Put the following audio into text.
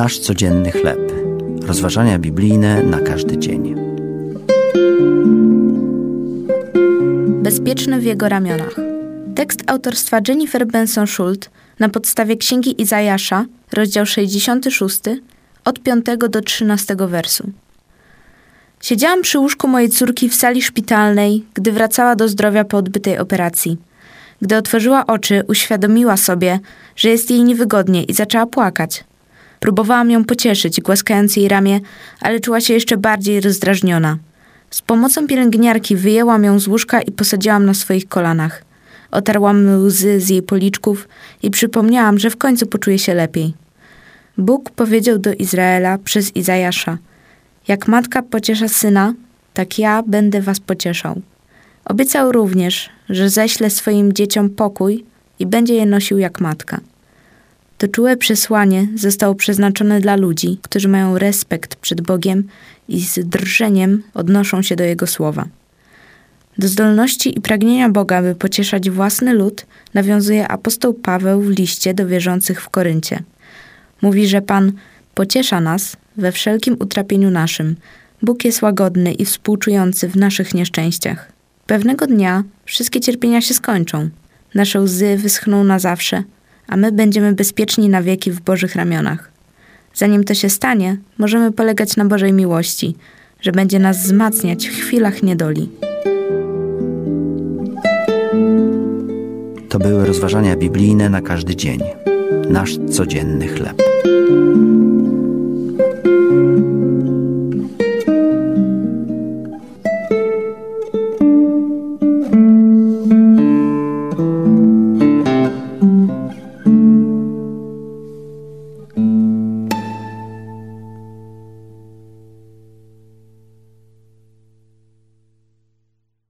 Nasz codzienny chleb. Rozważania biblijne na każdy dzień. Bezpieczny w jego ramionach. Tekst autorstwa Jennifer Benson Schult na podstawie Księgi Izajasza, rozdział 66, od 5 do 13 wersu. Siedziałam przy łóżku mojej córki w sali szpitalnej, gdy wracała do zdrowia po odbytej operacji. Gdy otworzyła oczy, uświadomiła sobie, że jest jej niewygodnie i zaczęła płakać. Próbowałam ją pocieszyć, głaskając jej ramię, ale czuła się jeszcze bardziej rozdrażniona. Z pomocą pielęgniarki wyjęłam ją z łóżka i posadziłam na swoich kolanach. Otarłam łzy z jej policzków i przypomniałam, że w końcu poczuje się lepiej. Bóg powiedział do Izraela przez Izajasza: Jak matka pociesza syna, tak ja będę was pocieszał. Obiecał również, że ześle swoim dzieciom pokój i będzie je nosił jak matka. To czułe przesłanie zostało przeznaczone dla ludzi, którzy mają respekt przed Bogiem i z drżeniem odnoszą się do Jego słowa. Do zdolności i pragnienia Boga, by pocieszać własny lud, nawiązuje apostoł Paweł w liście do wierzących w Koryncie. Mówi, że Pan pociesza nas we wszelkim utrapieniu naszym. Bóg jest łagodny i współczujący w naszych nieszczęściach. Pewnego dnia wszystkie cierpienia się skończą. Nasze łzy wyschną na zawsze, a my będziemy bezpieczni na wieki w Bożych ramionach. Zanim to się stanie, możemy polegać na Bożej miłości, że będzie nas wzmacniać w chwilach niedoli. To były rozważania biblijne na każdy dzień. Nasz codzienny chleb.